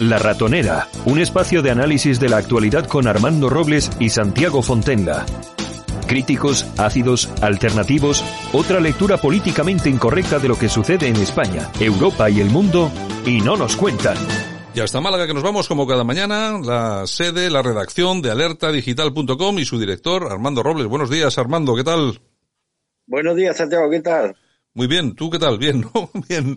La Ratonera, un espacio de análisis de la actualidad con Armando Robles y Santiago Fontenla. Críticos, ácidos, alternativos, otra lectura políticamente incorrecta de lo que sucede en España, Europa y el mundo, y no nos cuentan. Y hasta Málaga que nos vamos como cada mañana, la sede, la redacción de alertadigital.com y su director Armando Robles. Buenos días Armando, ¿qué tal? Buenos días Santiago, ¿qué tal? Muy bien, ¿tú qué tal? Bien, ¿no? Bien.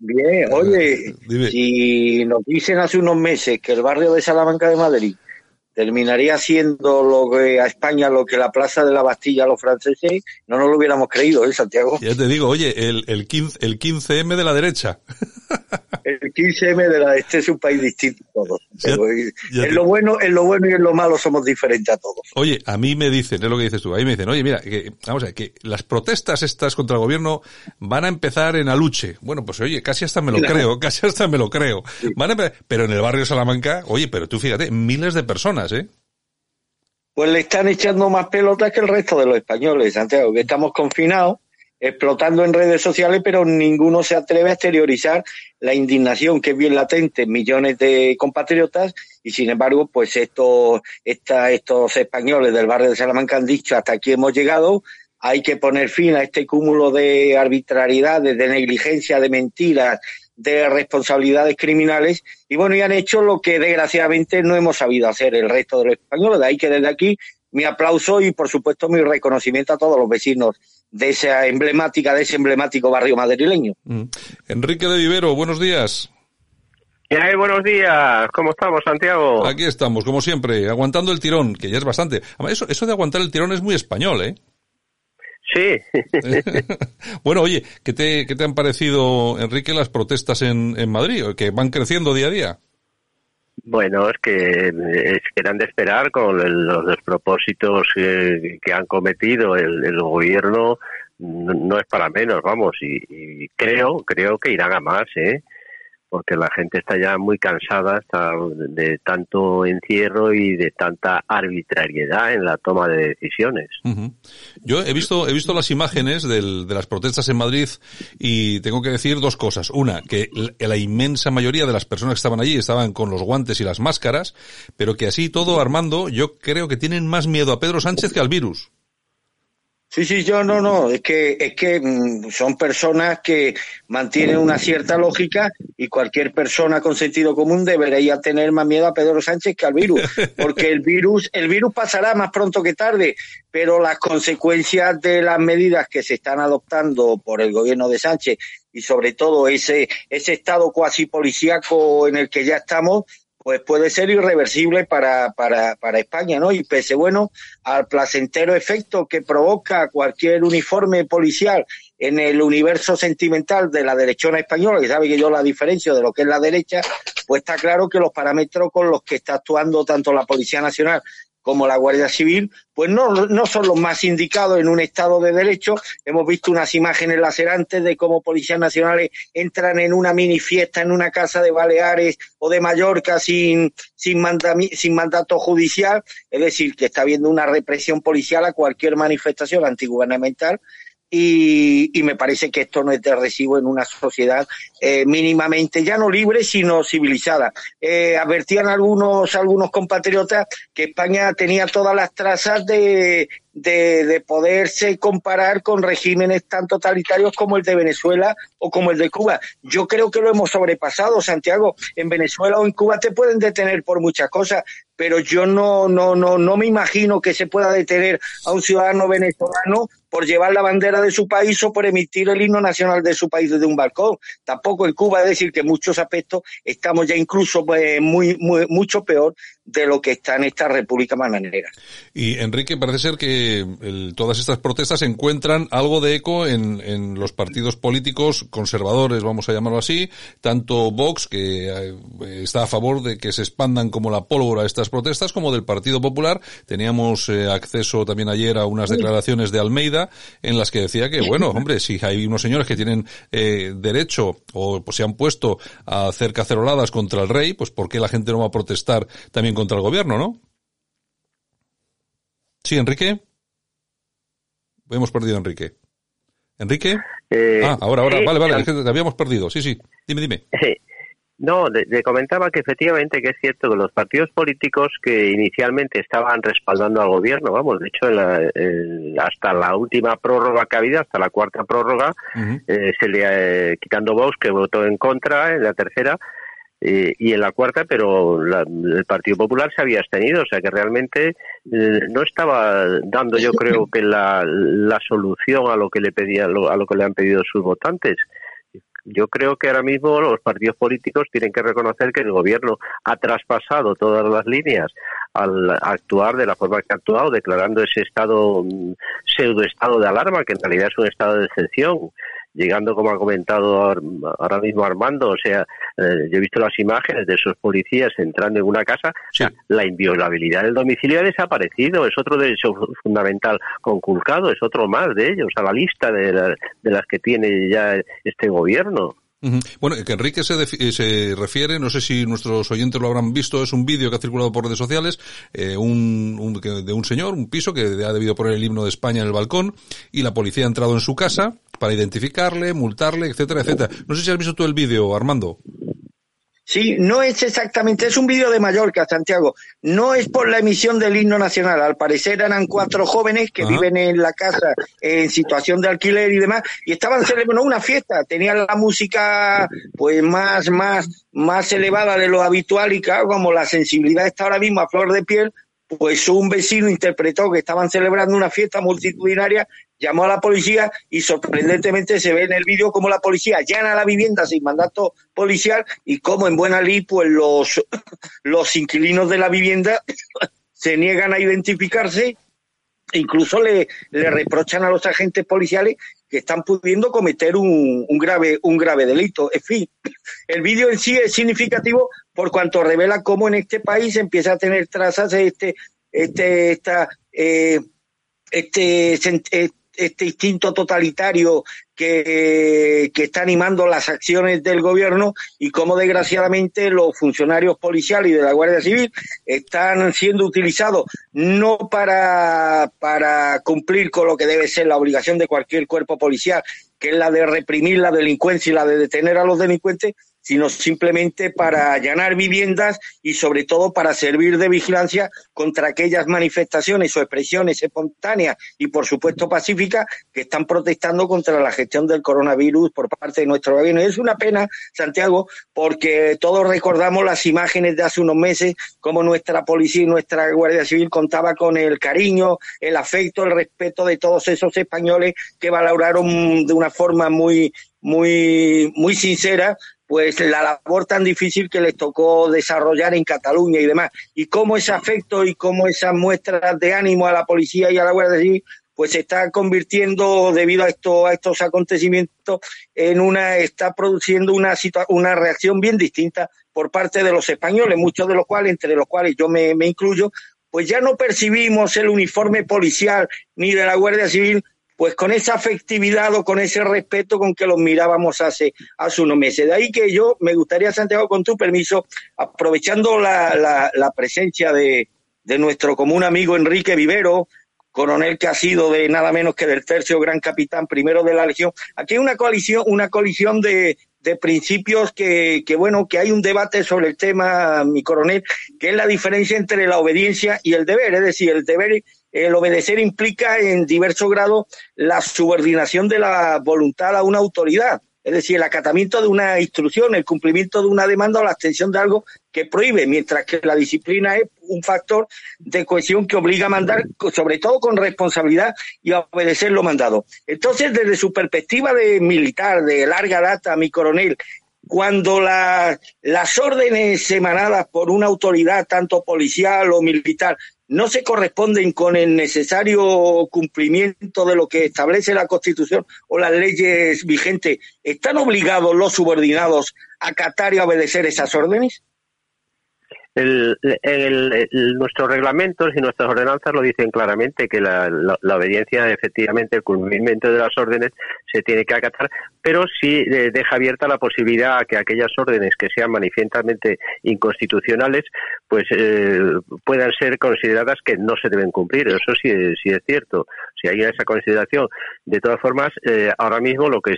Bien, oye, si nos dicen hace unos meses que el barrio de Salamanca de Madrid terminaría siendo lo que a España lo que la Plaza de la Bastilla a los franceses, no nos lo hubiéramos creído, ¿eh, Santiago? Ya te digo, oye, el, el, 15, el 15M de la derecha. El 15M de la este es un país distinto a todos. en lo bueno, en lo bueno y en lo malo somos diferentes a todos. Oye, a mí me dicen, es lo que dices tú, ahí me dicen, oye, mira, que, vamos a ver, que las protestas estas contra el gobierno van a empezar en Aluche. Bueno, pues oye, casi hasta me lo creo, casi hasta me lo creo. Van a, pero en el barrio Salamanca, oye, pero tú fíjate, miles de personas Pues le están echando más pelotas que el resto de los españoles, Santiago, que estamos confinados, explotando en redes sociales, pero ninguno se atreve a exteriorizar la indignación que es bien latente en millones de compatriotas y sin embargo, pues estos, estos españoles del barrio de Salamanca han dicho hasta aquí hemos llegado, hay que poner fin a este cúmulo de arbitrariedades, de negligencia, de mentiras, de responsabilidades criminales y bueno, y han hecho lo que desgraciadamente no hemos sabido hacer el resto de los españoles. De ahí que desde aquí mi aplauso y por supuesto mi reconocimiento a todos los vecinos de esa emblemática, de ese emblemático barrio madrileño. Mm. Enrique de Vivero, buenos días. hay buenos días. ¿Cómo estamos, Santiago? Aquí estamos, como siempre, aguantando el tirón, que ya es bastante. Eso, eso de aguantar el tirón es muy español, ¿eh? Sí. bueno, oye, ¿qué te, ¿qué te han parecido, Enrique, las protestas en, en Madrid, que van creciendo día a día? Bueno, es que, es que eran de esperar con los despropósitos que, han cometido el, gobierno, no, es para menos, vamos, y, y, creo, creo que irán a más, ¿eh? Porque la gente está ya muy cansada de tanto encierro y de tanta arbitrariedad en la toma de decisiones. Yo he visto he visto las imágenes de las protestas en Madrid y tengo que decir dos cosas. Una, que la inmensa mayoría de las personas que estaban allí estaban con los guantes y las máscaras, pero que así todo, Armando, yo creo que tienen más miedo a Pedro Sánchez que al virus. Sí, sí, yo no, no, es que, es que mm, son personas que mantienen una cierta lógica y cualquier persona con sentido común debería tener más miedo a Pedro Sánchez que al virus, porque el virus, el virus pasará más pronto que tarde, pero las consecuencias de las medidas que se están adoptando por el gobierno de Sánchez y sobre todo ese, ese estado cuasi policíaco en el que ya estamos, pues puede ser irreversible para, para, para España, ¿no? Y pese, bueno, al placentero efecto que provoca cualquier uniforme policial en el universo sentimental de la derechona española, que sabe que yo la diferencio de lo que es la derecha, pues está claro que los parámetros con los que está actuando tanto la Policía Nacional como la Guardia Civil, pues no, no son los más indicados en un Estado de Derecho. Hemos visto unas imágenes lacerantes de cómo policías nacionales entran en una mini fiesta en una casa de Baleares o de Mallorca sin, sin, sin mandato judicial. Es decir, que está habiendo una represión policial a cualquier manifestación antigubernamental y, y, me parece que esto no es de recibo en una sociedad eh, mínimamente ya no libre sino civilizada. Eh, advertían algunos algunos compatriotas que España tenía todas las trazas de, de, de, poderse comparar con regímenes tan totalitarios como el de Venezuela o como el de Cuba. Yo creo que lo hemos sobrepasado, Santiago. En Venezuela o en Cuba te pueden detener por muchas cosas, pero yo no, no, no, no me imagino que se pueda detener a un ciudadano venezolano por llevar la bandera de su país o por emitir el himno nacional de su país desde un balcón. Tampoco en Cuba, es decir, que muchos aspectos estamos ya incluso pues, muy, muy, mucho peor de lo que está en esta República Bananera. Y Enrique, parece ser que todas estas protestas encuentran algo de eco en, en, los partidos políticos conservadores, vamos a llamarlo así, tanto Vox, que eh, está a favor de que se expandan como la pólvora estas protestas, como del Partido Popular. Teníamos eh, acceso también ayer a unas declaraciones de Almeida en las que decía que, bueno, hombre, si hay unos señores que tienen eh, derecho o pues, se han puesto a hacer caceroladas contra el rey, pues ¿por qué la gente no va a protestar también contra el gobierno, ¿no? Sí, Enrique. Hemos perdido a Enrique. ¿Enrique? Eh, ah, ahora, ahora, vale, vale, te habíamos perdido. Sí, sí, dime, dime. No, le, comentaba que efectivamente que es cierto que los partidos políticos que inicialmente estaban respaldando al gobierno, vamos, de hecho hasta la última prórroga que ha habido, hasta la cuarta prórroga, eh, se le eh, quitando Vox que votó en contra en la tercera eh, y en la cuarta, pero el Partido Popular se había abstenido, o sea que realmente no estaba dando, yo creo que la, la solución a lo que le pedía, a lo que le han pedido sus votantes. Yo creo que ahora mismo los partidos políticos tienen que reconocer que el gobierno ha traspasado todas las líneas al actuar de la forma que ha actuado, declarando ese estado mm, pseudo estado de alarma, que en realidad es un estado de excepción, llegando, como ha comentado ahora mismo Armando, o sea, eh, yo he visto las imágenes de esos policías entrando en una casa, la inviolabilidad del domicilio ha desaparecido, es otro derecho fundamental conculcado, es otro más de ellos, a la lista de, de las que tiene ya este gobierno. Bueno, que Enrique se, eh, se, refiere, no sé si nuestros oyentes lo habrán visto, es un vídeo que ha circulado por redes sociales eh, un, de un señor, un piso que ha debido poner el himno de España en el balcón y la policía ha entrado en su casa para identificarle, multarle, etcétera, etcétera. No sé si has visto tú el vídeo, Armando. Sí, no es exactamente, es un vídeo de Mallorca, Santiago. No es por la emisión del himno nacional. Al parecer eran cuatro jóvenes que viven en la casa en situación de alquiler y demás, y estaban celebrando una fiesta. Tenían la música, pues, más, más, más elevada de lo habitual y claro, como la sensibilidad está ahora mismo a flor de piel, pues un vecino interpretó que estaban celebrando una fiesta multitudinaria llamó a la policía y sorprendentemente se ve en el vídeo como la policía llena la vivienda sin mandato policial y como en Buena Ley pues los, los inquilinos de la vivienda se niegan a identificarse. Incluso le, le reprochan a los agentes policiales que están pudiendo cometer un, un, grave un grave delito. En fin, el vídeo en sí es significativo por cuanto revela cómo en este país empieza a tener trazas este este eh, este, este este instinto totalitario que, está animando las acciones del gobierno y cómo desgraciadamente los funcionarios policiales y de la Guardia Civil están siendo utilizados no para, para cumplir con lo que debe ser la obligación de cualquier cuerpo policial, que es la de reprimir la delincuencia y la de detener a los delincuentes, sino simplemente para allanar viviendas y sobre todo para servir de vigilancia contra aquellas manifestaciones o expresiones espontáneas y por supuesto pacíficas que están protestando contra la gestión del coronavirus por parte de nuestro gobierno. es una pena, Santiago, porque todos recordamos las imágenes de hace unos meses, como nuestra policía y nuestra Guardia Civil contaba con el cariño, el afecto, el respeto de todos esos españoles que valoraron de una forma muy muy muy sincera pues la labor tan difícil que les tocó desarrollar en Cataluña y demás. Y cómo ese afecto y cómo esas muestras de ánimo a la policía y a la Guardia Civil pues se está convirtiendo debido a esto, a estos acontecimientos en una está produciendo una una reacción bien distinta por parte de los españoles, muchos de los cuales entre los cuales yo me, me incluyo, pues ya no percibimos el uniforme policial ni de la Guardia Civil pues con esa afectividad o con ese respeto con que los mirábamos hace, hace unos meses. De ahí que yo me gustaría, Santiago, con tu permiso, aprovechando la, la, presencia de, de nuestro común amigo Enrique Vivero, coronel que ha sido de nada menos que del tercio gran capitán primero de la Legión. Aquí hay una coalición, una colisión de, de principios que, que, bueno, que hay un debate sobre el tema, mi coronel, que es la diferencia entre la obediencia y el deber. Es decir, el deber el obedecer implica en diverso grado la subordinación de la voluntad a una autoridad, es decir, el acatamiento de una instrucción, el cumplimiento de una demanda o la abstención de algo que prohíbe, mientras que la disciplina es un factor de cohesión que obliga a mandar, sobre todo con responsabilidad y a obedecer lo mandado. Entonces, desde su perspectiva de militar, de larga data, mi coronel, cuando la, las órdenes emanadas por una autoridad, tanto policial o militar, no se corresponden con el necesario cumplimiento de lo que establece la Constitución o las leyes vigentes, ¿están obligados los subordinados a acatar y obedecer esas órdenes? El, nuestros reglamentos y nuestras ordenanzas lo dicen claramente que la, obediencia, efectivamente, el cumplimiento de las órdenes se tiene que acatar, pero sí eh, deja abierta la posibilidad a que aquellas órdenes que sean manifiestamente inconstitucionales, pues eh, puedan ser consideradas que no se deben cumplir. Eso sí, sí es cierto. Si hay esa consideración, de todas formas, eh, ahora mismo lo que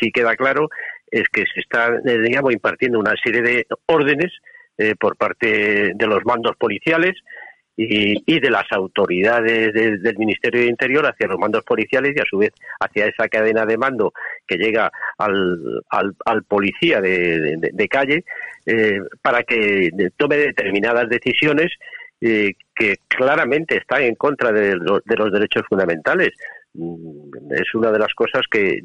sí queda claro es que se está, digamos, impartiendo una serie de órdenes por parte de los mandos policiales y, de las autoridades del Ministerio de Interior hacia los mandos policiales y a su vez hacia esa cadena de mando que llega al, policía de, calle eh, para que tome determinadas decisiones eh, que claramente están en contra de, los derechos fundamentales es una de las cosas que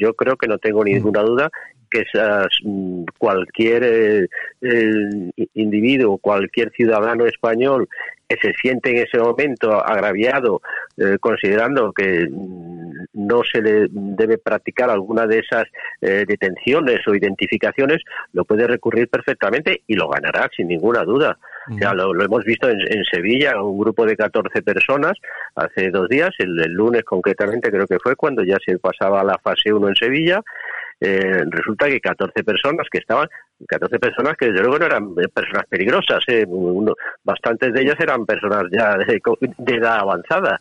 yo creo que no tengo ninguna duda que esas, mm, cualquier eh, individuo, cualquier ciudadano español que se siente en ese momento agraviado, eh, considerando que mm, no se le debe practicar alguna de esas eh, detenciones o identificaciones, lo puede recurrir perfectamente y lo ganará sin ninguna duda. Ya lo, hemos visto en, Sevilla, un grupo de 14 personas hace dos días, el, el, lunes concretamente creo que fue cuando ya se pasaba a la fase 1 en Sevilla, eh, resulta que 14 personas que estaban, 14 personas que desde luego no eran personas peligrosas, eh, bastantes de ellas eran personas ya de, edad avanzada.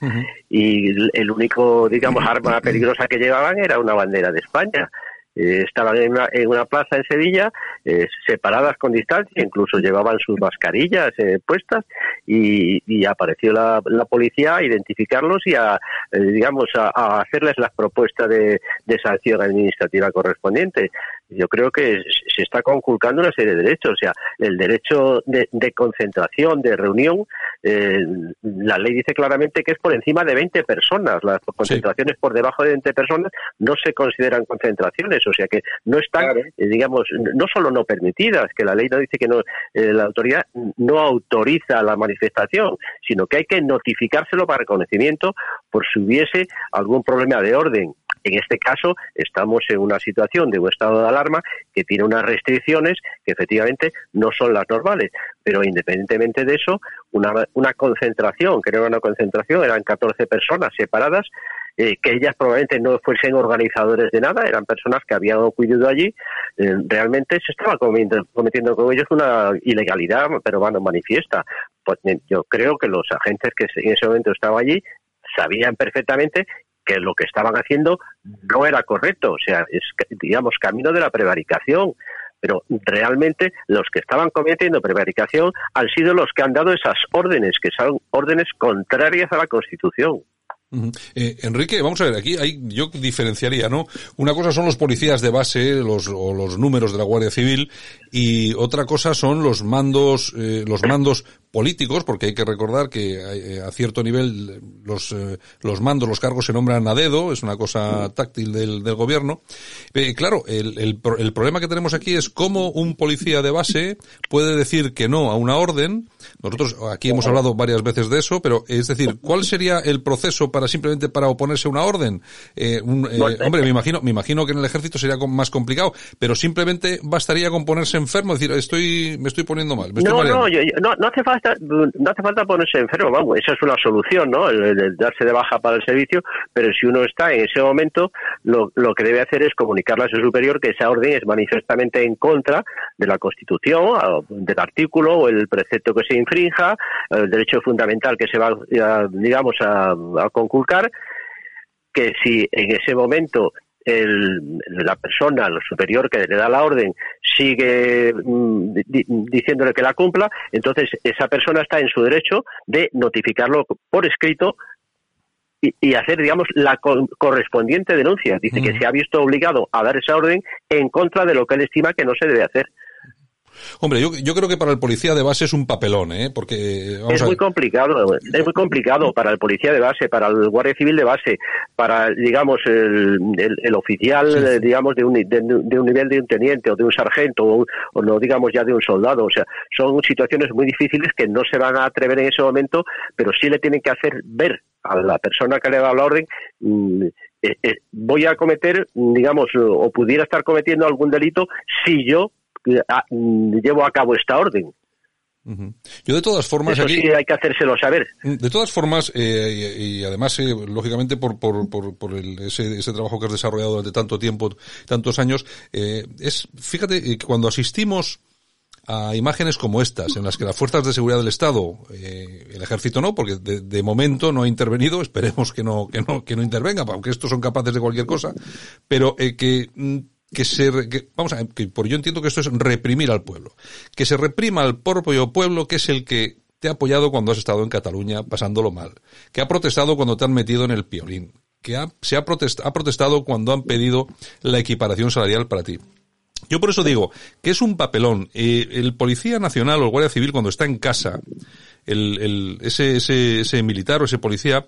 Y el único, digamos, arma peligrosa que llevaban era una bandera de España. Eh, estaban en una, en una, plaza en Sevilla, eh, separadas con distancia, incluso llevaban sus mascarillas eh, puestas y, y, apareció la, la, policía a identificarlos y a, digamos, a, hacerles las propuestas de, de sanción administrativa correspondiente yo creo que se está conculcando una serie de derechos, o sea, el derecho de, concentración, de reunión, eh, la ley dice claramente que es por encima de 20 personas, las concentraciones por debajo de 20 personas no se consideran concentraciones, o sea que no están, eh, digamos, no solo no permitidas, que la ley no dice que no, eh, la autoridad no autoriza la manifestación, sino que hay que notificárselo para reconocimiento por si hubiese algún problema de orden en este caso, estamos en una situación de un estado de alarma que tiene unas restricciones que efectivamente no son las normales. Pero independientemente de eso, una, una concentración, que no era una concentración, eran 14 personas separadas, eh, que ellas probablemente no fuesen organizadores de nada, eran personas que habían acudido allí, eh, realmente se estaba cometiendo, cometiendo con ellos una ilegalidad, pero bueno, manifiesta. Pues, yo creo que los agentes que en ese momento estaban allí sabían perfectamente que lo que estaban haciendo no era correcto, o sea, es, digamos, camino de la prevaricación. Pero realmente los que estaban cometiendo prevaricación han sido los que han dado esas órdenes, que son órdenes contrarias a la Constitución. Eh, Enrique, vamos a ver, aquí hay, yo diferenciaría, ¿no? Una cosa son los policías de base, los, o los números de la Guardia Civil, y otra cosa son los mandos, eh, los mandos políticos, porque hay que recordar que eh, a cierto nivel los, eh, los mandos, los cargos se nombran a dedo, es una cosa táctil del, del gobierno. claro, el, el, el problema que tenemos aquí es cómo un policía de base puede decir que no a una orden. Nosotros aquí hemos hablado varias veces de eso, pero es decir, ¿cuál sería el proceso para simplemente para oponerse a una orden? Eh, un, hombre, me imagino, me imagino que en el ejército sería más complicado, pero simplemente bastaría con ponerse enfermo, decir, estoy, me estoy poniendo mal. no, no, no, no, hace falta, no hace falta ponerse enfermo, vamos, esa es una solución, ¿no? El, darse de baja para el servicio, pero si uno está en ese momento, lo, lo que debe hacer es comunicarle a su superior que esa orden es manifestamente en contra de la Constitución, del artículo o el precepto que se infrinja, el derecho fundamental que se va, digamos, a, a conculcar, que si en ese momento el, la persona, lo superior que le da la orden, sigue mm, diciéndole que la cumpla, entonces esa persona está en su derecho de notificarlo por escrito y, hacer, digamos, la correspondiente denuncia. Dice que se ha visto obligado a dar esa orden en contra de lo que él estima que no se debe hacer. Hombre, yo, yo creo que para el policía de base es un papelón, ¿eh? Porque es muy complicado, es muy complicado para el policía de base, para el guardia civil de base, para digamos el, el, oficial, digamos de un, de, un nivel de un teniente o de un sargento o, no digamos ya de un soldado, o sea, son situaciones muy difíciles que no se van a atrever en ese momento, pero sí le tienen que hacer ver a la persona que le da la orden mm, eh, eh, voy a cometer, digamos, o pudiera estar cometiendo algún delito si yo Ah, mm, llevo a cabo esta orden. Yo de todas formas Eso sí hay que hacérselo saber. De todas formas, eh, y, además, eh, lógicamente, por, por, por, el, ese, ese, trabajo que has desarrollado durante tanto tiempo, tantos años, eh, es, fíjate, cuando asistimos a imágenes como estas, en las que las fuerzas de seguridad del Estado, el ejército no, porque de, de, momento no ha intervenido, esperemos que no, que no, que no intervenga, aunque estos son capaces de cualquier cosa, pero que mm, que se, vamos a, que por yo entiendo que esto es reprimir al pueblo. Que se reprima al propio pueblo que es el que te ha apoyado cuando has estado en Cataluña pasándolo mal. Que ha protestado cuando te han metido en el piolín. Que ha, se ha, ha protestado cuando han pedido la equiparación salarial para ti. Yo por eso digo que es un papelón. Eh, el Policía Nacional o el Guardia Civil cuando está en casa, el, el, ese, ese, ese militar o ese policía,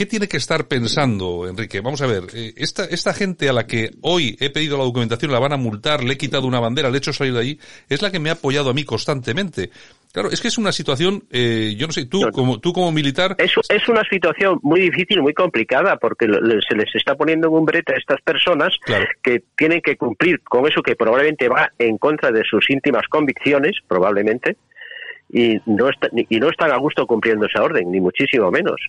¿Qué tiene que estar pensando, Enrique? Vamos a ver, eh, esta, esta gente a la que hoy he pedido la documentación, la van a multar, le he quitado una bandera, le he hecho salir de ahí, es la que me ha apoyado a mí constantemente. Claro, es que es una situación, eh, yo no sé, tú como tú como militar... Es, es una situación muy difícil, muy complicada, porque se les está poniendo en un brete a estas personas que tienen que cumplir con eso que probablemente va en contra de sus íntimas convicciones, probablemente, y no, y no están a gusto cumpliendo esa orden, ni muchísimo menos.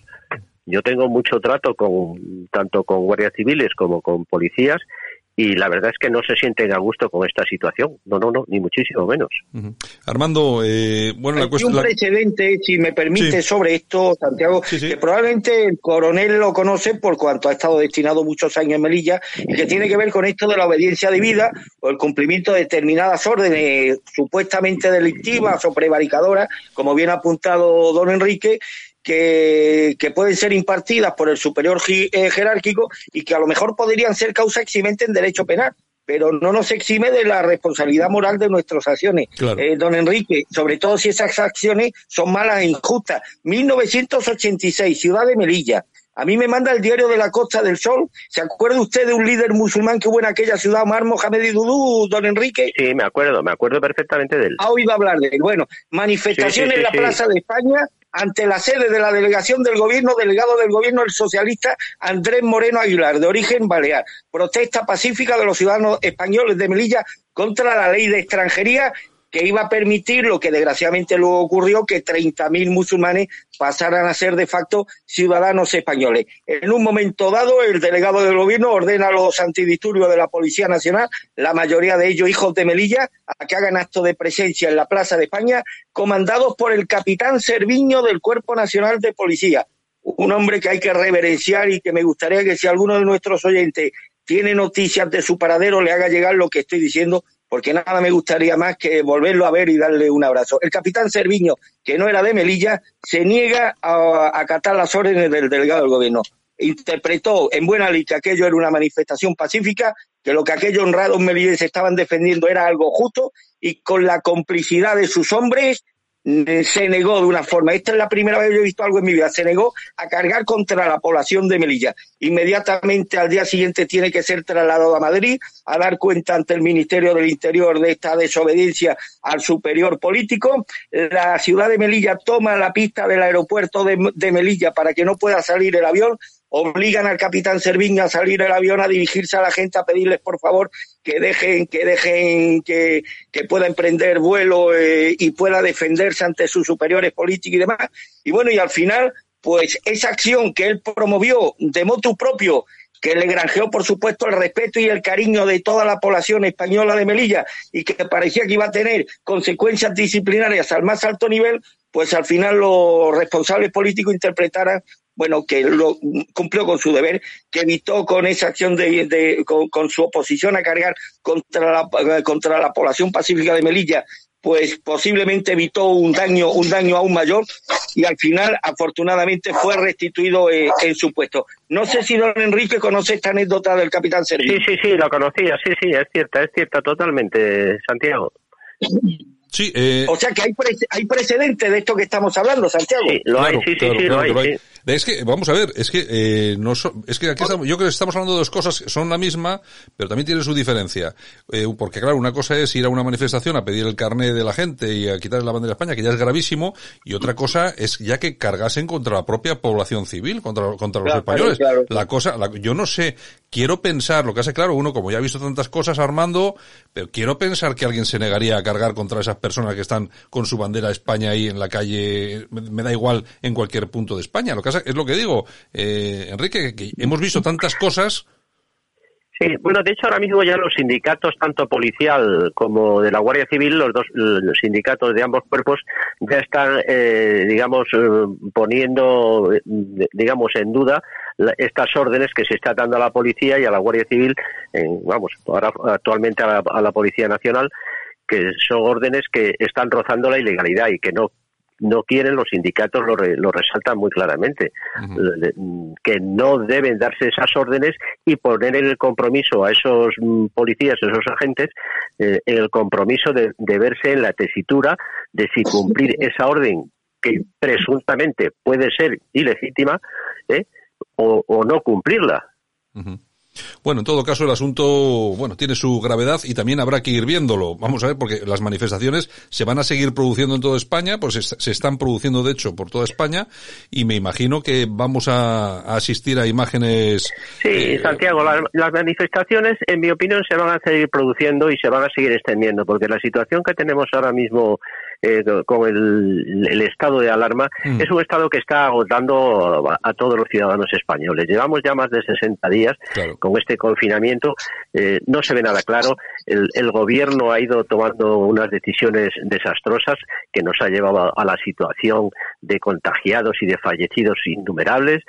Yo tengo mucho trato con tanto con guardias civiles como con policías y la verdad es que no se sienten a gusto con esta situación. No, no, no, ni muchísimo menos. Armando, eh, bueno, la cuestión... Hay un precedente, si me permite, sobre esto, Santiago, que probablemente el coronel lo conoce por cuanto ha estado destinado muchos años en Melilla y que tiene que ver con esto de la obediencia debida o el cumplimiento de determinadas órdenes supuestamente delictivas o prevaricadoras, como bien ha apuntado don Enrique, que, que, pueden ser impartidas por el superior eh, jerárquico y que a lo mejor podrían ser causa eximente en derecho penal pero no nos exime de la responsabilidad moral de nuestras acciones. Eh, don Enrique, sobre todo si esas acciones son malas e injustas. 1986, ciudad de Melilla. A mí me manda el diario de la Costa del Sol. ¿Se acuerda usted de un líder musulmán que hubo en aquella ciudad, Omar Mohamed y Dudú, don Enrique? Sí, me acuerdo, me acuerdo perfectamente de él. Ha oído hablar de él. Bueno, manifestación en la Plaza de España ante la sede de la delegación del gobierno, delegado del gobierno el socialista Andrés Moreno Aguilar, de origen balear. Protesta pacífica de los ciudadanos españoles de Melilla contra la ley de extranjería que iba a permitir lo que desgraciadamente luego ocurrió, que 30.000 musulmanes pasaran a ser de facto ciudadanos españoles. En un momento dado, el delegado del gobierno ordena a los antidisturbios de la Policía Nacional, la mayoría de ellos hijos de Melilla, a que hagan acto de presencia en la Plaza de España, comandados por el capitán Serviño del Cuerpo Nacional de Policía. Un hombre que hay que reverenciar y que me gustaría que si alguno de nuestros oyentes tiene noticias de su paradero, le haga llegar lo que estoy diciendo, porque nada me gustaría más que volverlo a ver y darle un abrazo. El capitán Serviño, que no era de Melilla, se niega a acatar las órdenes del delegado del gobierno. Interpretó en buena ley que aquello era una manifestación pacífica, que lo que aquellos honrados melillenses estaban defendiendo era algo justo y con la complicidad de sus hombres se negó de una forma, esta es la primera vez que yo he visto algo en mi vida, se negó a cargar contra la población de Melilla. Inmediatamente al día siguiente tiene que ser trasladado a Madrid a dar cuenta ante el Ministerio del Interior de esta desobediencia al superior político. La ciudad de Melilla toma la pista del aeropuerto de Melilla para que no pueda salir el avión obligan al capitán Serviño a salir del avión a dirigirse a la gente a pedirles por favor que dejen que dejen que, que pueda emprender vuelo eh, y pueda defenderse ante sus superiores políticos y demás. Y bueno y al final pues esa acción que él promovió de motu propio que le granjeó, por supuesto, el respeto y el cariño de toda la población española de Melilla y que parecía que iba a tener consecuencias disciplinarias al más alto nivel, pues al final los responsables políticos interpretaran bueno, que lo cumplió con su deber, que evitó con esa acción de, con, su oposición a cargar contra la, contra la población pacífica de Melilla, pues posiblemente evitó un daño, un daño aún mayor y al final, afortunadamente, fue restituido eh, en su puesto. No sé si don Enrique conoce esta anécdota del capitán Sergio. Sí, sí, sí, lo conocía, sí, sí, es cierta, es cierta totalmente, Santiago. Sí, eh... O sea que hay, hay precedente de esto que estamos hablando, Santiago. Sí, lo hay, sí, sí, sí, lo hay. Es que, vamos a ver, es que, eh, no es que aquí estamos, yo creo que estamos hablando de dos cosas, son la misma, pero también tienen su diferencia. Eh, porque claro, una cosa es ir a una manifestación a pedir el carné de la gente y a quitarle la bandera de España, que ya es gravísimo, y otra cosa es ya que cargasen contra la propia población civil, contra, contra los españoles. La cosa, yo no sé, quiero pensar, lo que hace claro, uno como ya ha visto tantas cosas armando, pero quiero pensar que alguien se negaría a cargar contra esas personas que están con su bandera de España ahí en la calle, me, da igual en cualquier punto de España. Lo que es lo que digo, eh, Enrique, que hemos visto tantas cosas. Sí, bueno, de hecho ahora mismo ya los sindicatos, tanto policial como de la Guardia Civil, los dos los sindicatos de ambos cuerpos ya están, eh, digamos, eh, poniendo, digamos, en duda estas órdenes que se está dando a la policía y a la Guardia Civil, vamos, ahora actualmente a la Policía Nacional, que son órdenes que están rozando la ilegalidad y que no no quieren, los sindicatos lo, lo resaltan muy claramente, que no deben darse esas órdenes y poner en el compromiso a esos mm, policías, a esos agentes, eh, en el compromiso de, verse en la tesitura de si cumplir esa orden que presuntamente puede ser ilegítima ¿eh? o, no cumplirla. Bueno, en todo caso el asunto, bueno, tiene su gravedad y también habrá que ir viéndolo. Vamos a ver, porque las manifestaciones se van a seguir produciendo en toda España, pues se están produciendo de hecho por toda España y me imagino que vamos a, asistir a imágenes. Sí, eh, Santiago, las, manifestaciones, en mi opinión, se van a seguir produciendo y se van a seguir extendiendo, porque la situación que tenemos ahora mismo eh, con el, estado de alarma, mm. es un estado que está agotando a, todos los ciudadanos españoles. Llevamos ya más de 60 días con este confinamiento, eh, no se ve nada claro. El, el, gobierno ha ido tomando unas decisiones desastrosas que nos ha llevado a la situación de contagiados y de fallecidos innumerables,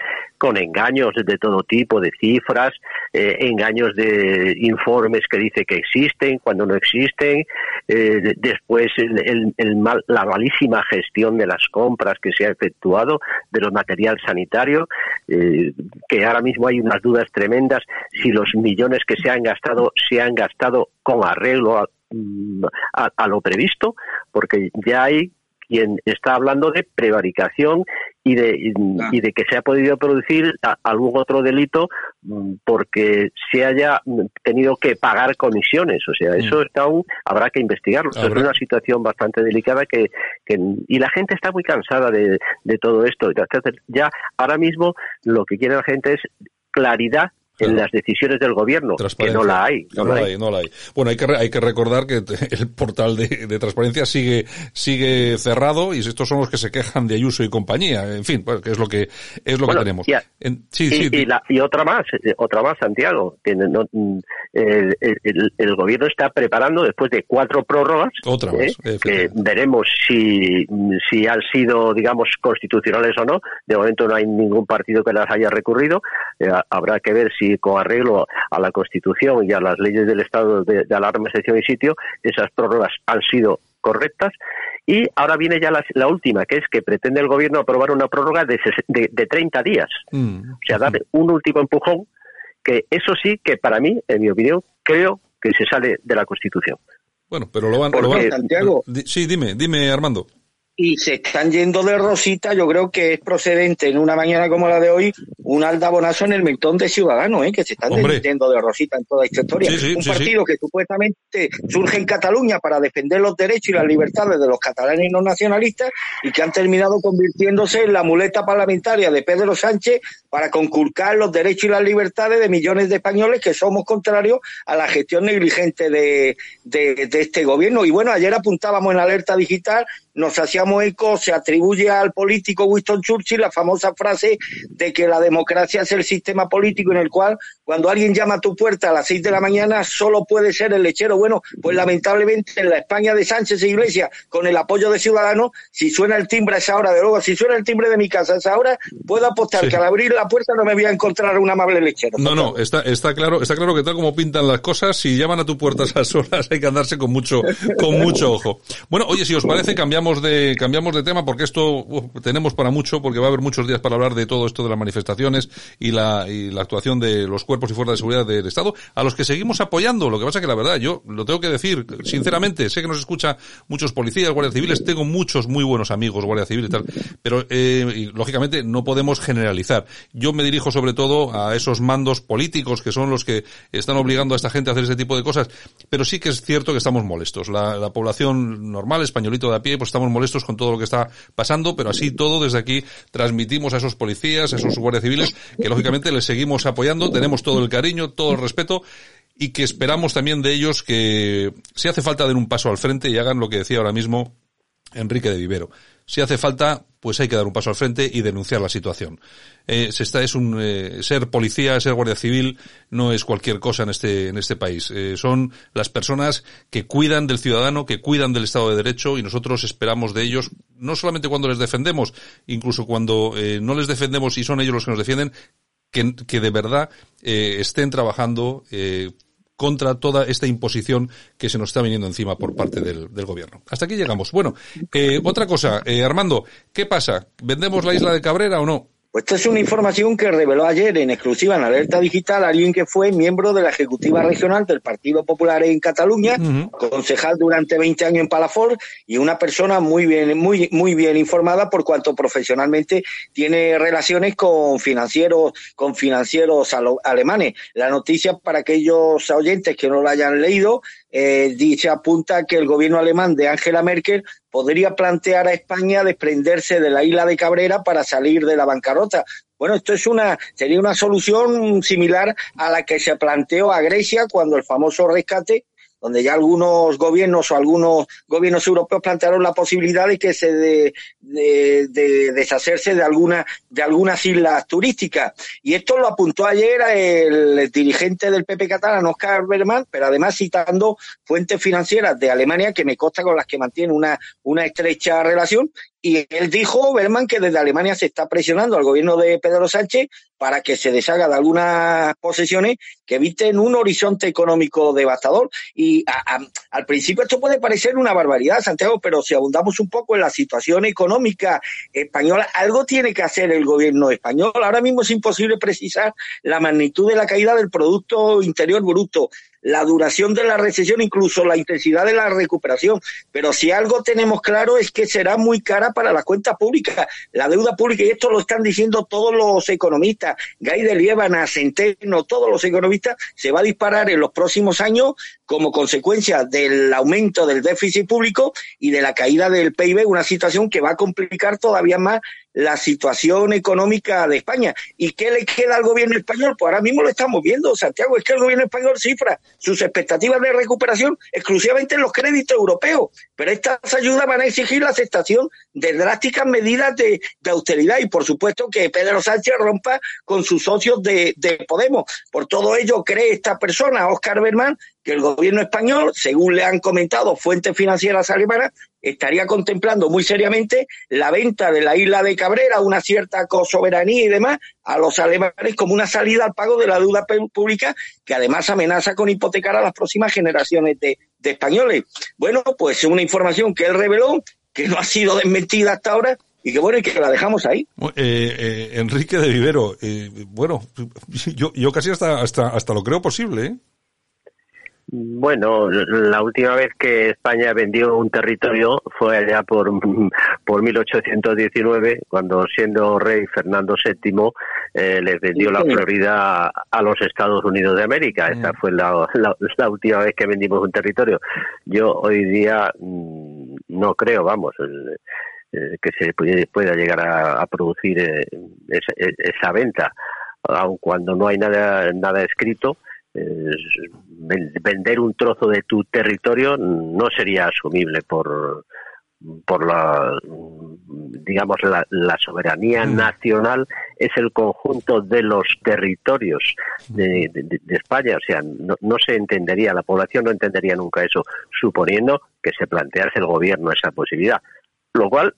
con engaños de todo tipo, de cifras, eh, engaños de informes que dice que existen cuando no existen, eh, después el, mal, la malísima gestión de las compras que se ha efectuado de los material sanitario, eh, que ahora mismo hay unas dudas tremendas si los millones que se han gastado se han gastado con arreglo a, mm, a lo previsto, porque ya hay quien está hablando de prevaricación y de, y, de que se ha podido producir algún otro delito mm, porque se haya tenido que pagar comisiones. O sea, eso mm. está aún, habrá que investigarlo. Es una situación bastante delicada que, que, y la gente está muy cansada de, de todo esto. Ya ahora mismo lo que quiere la gente es claridad en las decisiones del gobierno, que no la hay. No, la hay. no la hay. Bueno, hay que, hay que recordar que el portal de, transparencia sigue, sigue cerrado y estos son los que se quejan de Ayuso y compañía. En fin, pues, que es lo que, es lo que tenemos. sí, y, sí, y, otra más, eh, otra más, Santiago. Mm, el, el, gobierno está preparando, después de cuatro prórrogas, otra eh, que veremos si, si han sido, digamos, constitucionales o no. De momento no hay ningún partido que las haya recurrido. Eh, habrá que ver si con arreglo a la Constitución y a las leyes del Estado de, alarma, excepción y sitio, esas prórrogas han sido correctas. Y ahora viene ya la, última, que es que pretende el Gobierno aprobar una prórroga de, de, 30 días. Mm. O sea, dar un último empujón, que eso sí que para mí, en mi opinión, creo que se sale de la Constitución. Bueno, pero lo van, lo van Santiago. Sí, dime, dime, Armando y se están yendo de rosita, yo creo que es procedente en una mañana como la de hoy, un aldabonazo en el mentón de Ciudadanos, ¿eh? que se están yendo de rosita en toda esta historia. un partido que supuestamente surge en Cataluña para defender los derechos y las libertades de los catalanes y no nacionalistas y que han terminado convirtiéndose en la muleta parlamentaria de Pedro Sánchez para conculcar los derechos y las libertades de millones de españoles que somos contrarios a la gestión negligente de, de, de este gobierno. Y bueno, ayer apuntábamos en la alerta digital nos hacíamos eco, se atribuye al político Winston Churchill la famosa frase de que la democracia es el sistema político en el cual cuando alguien llama a tu puerta a las seis de la mañana solo puede ser el lechero. Bueno, pues lamentablemente en la España de Sánchez e Iglesias, con el apoyo de Ciudadanos, si suena el timbre a esa hora, de luego, si suena el timbre de mi casa a esa hora, puedo apostar que al abrir la puerta no me voy a encontrar un amable lechero. No, no, está, está claro, está claro que tal como pintan las cosas, si llaman a tu puerta a esas horas hay que andarse con mucho, con mucho ojo. Bueno, oye, si os parece, cambiamos cambiamos de, tema porque esto tenemos para mucho, porque va a haber muchos días para hablar de todo esto de las manifestaciones y la, y la actuación de los cuerpos y fuerzas de seguridad del Estado, a los que seguimos apoyando. Lo que pasa que la verdad, yo lo tengo que decir, sinceramente, sé que nos escucha muchos policías, guardias civiles, tengo muchos muy buenos amigos, guardia civil y tal, pero eh, lógicamente no podemos generalizar. Yo me dirijo sobre todo a esos mandos políticos que son los que están obligando a esta gente a hacer ese tipo de cosas, pero sí que es cierto que estamos molestos. La, la población normal, españolito de a pie, pues estamos molestos con todo lo que está pasando, pero así todo desde aquí transmitimos a esos policías, a esos guardias civiles, que lógicamente les seguimos apoyando, tenemos todo el cariño, todo el respeto y que esperamos también de ellos que si hace falta den un paso al frente y hagan lo que decía ahora mismo Enrique de Vivero. Si hace falta pues hay que dar un paso al frente y denunciar la situación. Eh, es un, eh, ser policía, ser guardia civil, no es cualquier cosa en este, en este país. Eh, son las personas que cuidan del ciudadano, que cuidan del Estado de Derecho y nosotros esperamos de ellos, no solamente cuando les defendemos, incluso cuando eh, no les defendemos y son ellos los que nos defienden, que, que de verdad estén trabajando contra toda esta imposición que se nos está viniendo encima por parte del, gobierno. Hasta aquí llegamos. Bueno, eh, otra cosa, eh, Armando, ¿qué pasa? ¿Vendemos la isla de Cabrera o no? Pues esta es una información que reveló ayer en exclusiva en Alerta Digital alguien que fue miembro de la Ejecutiva Regional del Partido Popular en Cataluña, Ujú. concejal durante 20 años en Palafort y una persona muy bien, muy, muy bien informada por cuanto profesionalmente tiene relaciones con financieros, con financieros alemanes. La noticia para aquellos oyentes que no la hayan leído, eh, dice apunta que el gobierno alemán de Angela Merkel podría plantear a España desprenderse de la isla de Cabrera para salir de la bancarrota. Bueno, esto es una, sería una solución similar a la que se planteó a Grecia cuando el famoso rescate, donde ya algunos gobiernos o algunos gobiernos europeos plantearon la posibilidad de que se de, de- de deshacerse de alguna de algunas islas turísticas. Y esto lo apuntó ayer el dirigente del PP catalán, Oscar Berman, pero además citando fuentes financieras de Alemania que me consta con las que mantiene una, una estrecha relación. Y él dijo, Berman, que desde Alemania se está presionando al gobierno de Pedro Sánchez para que se deshaga de algunas posesiones que eviten un horizonte económico devastador. Y a- al principio esto puede parecer una barbaridad, Santiago, pero si abundamos un poco en la situación económica española, algo tiene que hacer el gobierno español. Ahora mismo es imposible precisar la magnitud de la caída del Producto Interior Bruto, la duración de la recesión, incluso la intensidad de la recuperación. Pero si algo tenemos claro es que será muy cara para la cuenta pública, la deuda pública, y esto lo están diciendo todos los economistas, Gay de Liébana, Centeno, todos los economistas, se va a disparar en los próximos años como consecuencia del aumento del déficit público y de la caída del PIB, una situación que va a complicar todavía más la situación económica de España. ¿Y qué le queda al gobierno español? Pues ahora mismo lo estamos viendo, Santiago, es que el gobierno español cifra sus expectativas de recuperación exclusivamente en los créditos europeos, pero estas ayudas van a exigir la aceptación de drásticas medidas de, de austeridad y por supuesto que Pedro Sánchez rompa con sus socios de, de Podemos. Por todo ello cree esta persona, Oscar Berman, que el gobierno español, según le han comentado fuentes financieras alemanas, estaría contemplando muy seriamente la venta de la isla de Cabrera, una cierta soberanía y demás, a los alemanes como una salida al pago de la deuda pública, que además amenaza con hipotecar a las próximas generaciones de, de españoles. Bueno, pues una información que él reveló, que no ha sido desmentida hasta ahora, y que bueno, y que la dejamos ahí. Eh, eh, Enrique de Vivero, eh, bueno, yo, yo casi hasta, hasta, hasta lo creo posible, ¿eh? Bueno, la última vez que España vendió un territorio fue allá por, por 1819, cuando siendo rey Fernando VII eh, les vendió la Florida a los Estados Unidos de América. Esa fue la, la, la última vez que vendimos un territorio. Yo hoy día mm, no creo, vamos, el, que se pueda llegar a, a producir eh, esa, esa venta, aun cuando no hay nada, nada escrito vender un trozo de tu territorio no sería asumible por por la digamos la, la soberanía Mm. nacional. Es el conjunto de los territorios de, de- de España. O sea no, no se entendería la población no entendería nunca eso suponiendo que se plantease el gobierno esa posibilidad. Lo cual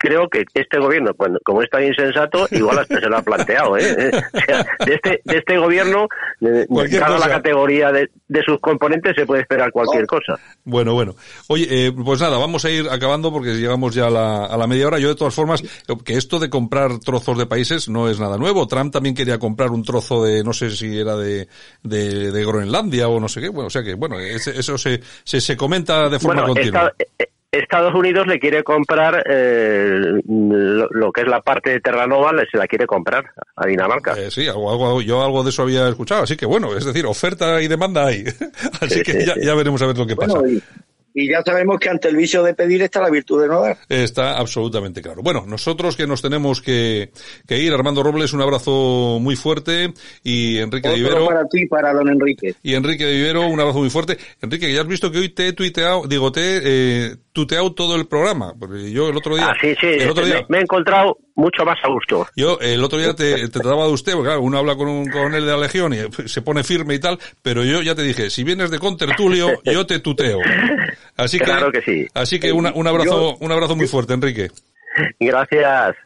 creo que este gobierno, cuando, como es tan insensato, igual hasta se lo ha planteado. ¿eh? O sea, de, este, de este gobierno, dada cosa. la categoría de, de sus componentes, se puede esperar cualquier cosa. Bueno, bueno. Oye, eh, pues nada, vamos a ir acabando porque llegamos ya a la, a la media hora. Yo de todas formas, que esto de comprar trozos de países no es nada nuevo. Trump también quería comprar un trozo de, no sé si era de, de, de Groenlandia o no sé qué. Bueno, o sea que, bueno, ese- eso se, se, se comenta de forma Bueno, continua. Esta- Estados Unidos le quiere comprar eh, lo, lo que es la parte de Terranova, le- se la quiere comprar a Dinamarca. Eh, sí, algo, algo, yo algo de eso había escuchado, así que bueno, es decir, oferta y demanda hay. así Sí, que sí, ya, sí. ya veremos a ver lo que pasa. Y, y ya sabemos que ante el vicio de pedir está la virtud de no dar. Está absolutamente claro. Bueno, nosotros que nos tenemos que, que ir, Armando Robles, un abrazo muy fuerte y Enrique Otro de Vivero. para ti, para don Enrique. Y Enrique de Vivero, un abrazo muy fuerte. Enrique, que ya has visto que hoy te he tuiteado, digo, te he eh, tuteado todo el programa. Porque yo el otro día. Ah, sí, sí, El otro día, me, me he encontrado mucho más a gusto. yo el otro día te, te trataba de usted, porque claro, uno habla con un coronel de la Legión y se pone firme y tal, pero yo ya te dije, si vienes de contertulio, yo te tuteo. Así que, Claro que sí. Así que una- un abrazo, un abrazo muy fuerte, Enrique. Gracias.